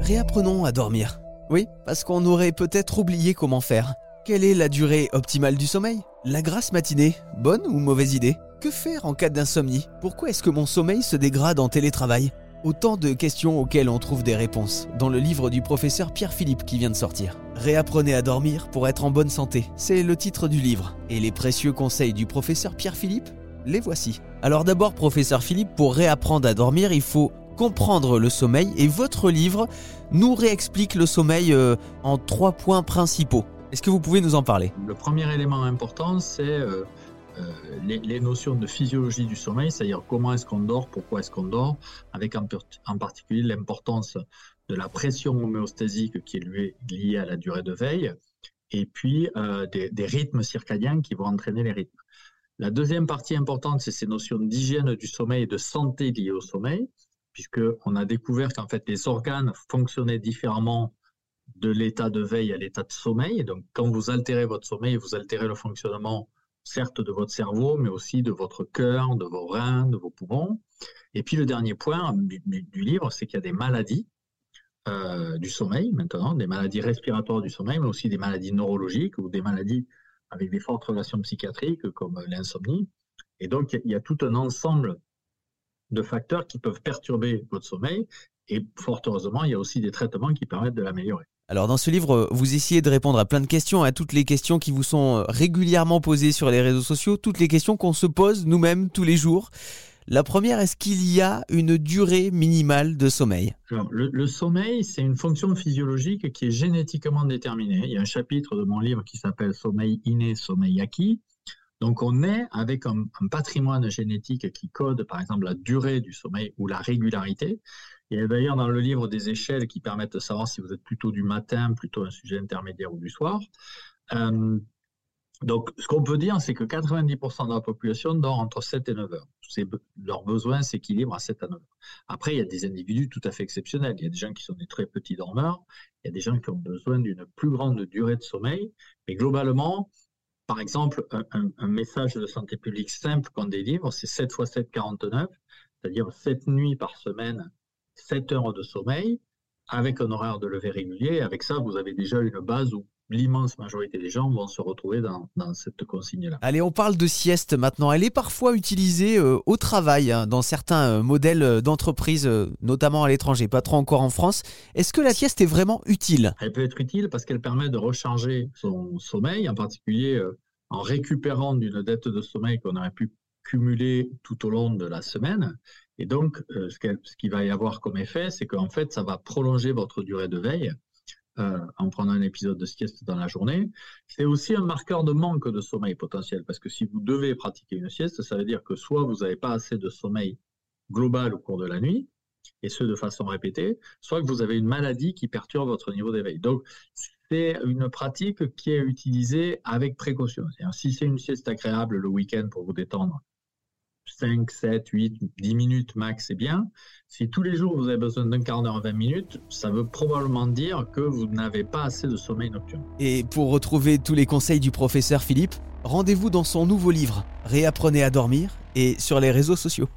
Réapprenons à dormir. Oui, parce qu'on aurait peut-être oublié comment faire. Quelle est la durée optimale du sommeil? La grasse matinée, bonne ou mauvaise idée? Que faire en cas d'insomnie? Pourquoi est-ce que mon sommeil se dégrade en télétravail? Autant de questions auxquelles on trouve des réponses dans le livre du professeur Pierre Philippe qui vient de sortir. Réapprenez à dormir pour être en bonne santé, c'est le titre du livre. Et les précieux conseils du professeur Pierre Philippe Les voici. Alors d'abord, professeur Philippe, pour réapprendre à dormir, il faut comprendre le sommeil et votre livre nous réexplique le sommeil euh, en trois points principaux. Est-ce que vous pouvez nous en parler? Le premier élément important, c'est euh, euh, les, notions de physiologie du sommeil, c'est-à-dire comment est-ce qu'on dort, pourquoi est-ce qu'on dort, avec en, particulier l'importance de la pression homéostásique qui est liée à la durée de veille, et puis des, rythmes circadiens qui vont entraîner les rythmes. La deuxième partie importante, c'est ces notions d'hygiène du sommeil et de santé liées au sommeil, puisqu'on a découvert qu'en fait les organes fonctionnaient différemment de l'état de veille à l'état de sommeil. Donc, quand vous altérez votre sommeil, vous altérez le fonctionnement certes de votre cerveau, mais aussi de votre cœur, de vos reins, de vos poumons. Et puis le dernier point du, livre, c'est qu'il y a des maladies euh, du sommeil maintenant, des maladies respiratoires du sommeil, mais aussi des maladies neurologiques ou des maladies avec des fortes relations psychiatriques comme l'insomnie. Et donc il y a tout un ensemble de facteurs qui peuvent perturber votre sommeil. Et fort heureusement, il y a aussi des traitements qui permettent de l'améliorer. Alors dans ce livre, vous essayez de répondre à plein de questions, à toutes les questions qui vous sont euh, régulièrement posées sur les réseaux sociaux, toutes les questions qu'on se pose nous-mêmes tous les jours. La première, est-ce qu'il y a une durée minimale de sommeil? Le, sommeil, c'est une fonction physiologique qui est génétiquement déterminée. Il y a un chapitre de mon livre qui s'appelle Sommeil inné, sommeil acquis. Donc on est avec un patrimoine génétique qui code par exemple la durée du sommeil ou la régularité. A d'ailleurs dans le livre des échelles qui permettent de savoir si vous êtes plutôt du matin, plutôt un sujet intermédiaire ou du soir. Euh, donc, ce qu'on peut dire, c'est que 90% de la population dort entre 7 et 9 heures. Leur besoin s'équilibre à 7 à 9 heures. Après, il y a des individus tout à fait exceptionnels. Il y a des gens qui sont des très petits dormeurs. Il y a des gens qui ont besoin d'une plus grande durée de sommeil. Mais globalement, par exemple, un, message de santé publique simple qu'on délivre, c'est 7 x 7, 49, c'est-à-dire 7 nuits par semaine 7 heures de sommeil avec un horaire de lever régulier. Avec ça, vous avez déjà une base où l'immense majorité des gens vont se retrouver dans, cette consigne-là. Allez, on parle de sieste maintenant. Elle est parfois utilisée euh, au travail hein, dans certains euh, modèles euh, d'entreprise, notamment à l'étranger, pas trop encore en France. Est-ce que la sieste est vraiment utile? Elle peut être utile parce qu'elle permet de recharger son sommeil, en particulier en récupérant d'une dette de sommeil qu'on aurait pu cumuler tout au long de la semaine. Et donc, ce qu'il va y avoir comme effet, c'est qu'en fait, ça va prolonger votre durée de veille euh, en prenant un épisode de sieste dans la journée. C'est aussi un marqueur de manque de sommeil potentiel, parce que si vous devez pratiquer une sieste, ça veut dire que soit vous n'avez pas assez de sommeil global au cours de la nuit, et ce de façon répétée, soit que vous avez une maladie qui perturbe votre niveau d'éveil. Donc, c'est une pratique qui est utilisée avec précaution. Si c'est une sieste agréable le week-end pour vous détendre, 5, 7, 8, 10 minutes max, c'est bien. Si tous les jours vous avez besoin d'un quart d'heure, 20 minutes, ça veut probablement dire que vous n'avez pas assez de sommeil nocturne. Et pour retrouver tous les conseils du professeur Philippe, rendez-vous dans son nouveau livre, Réapprenez à dormir, et sur les réseaux sociaux.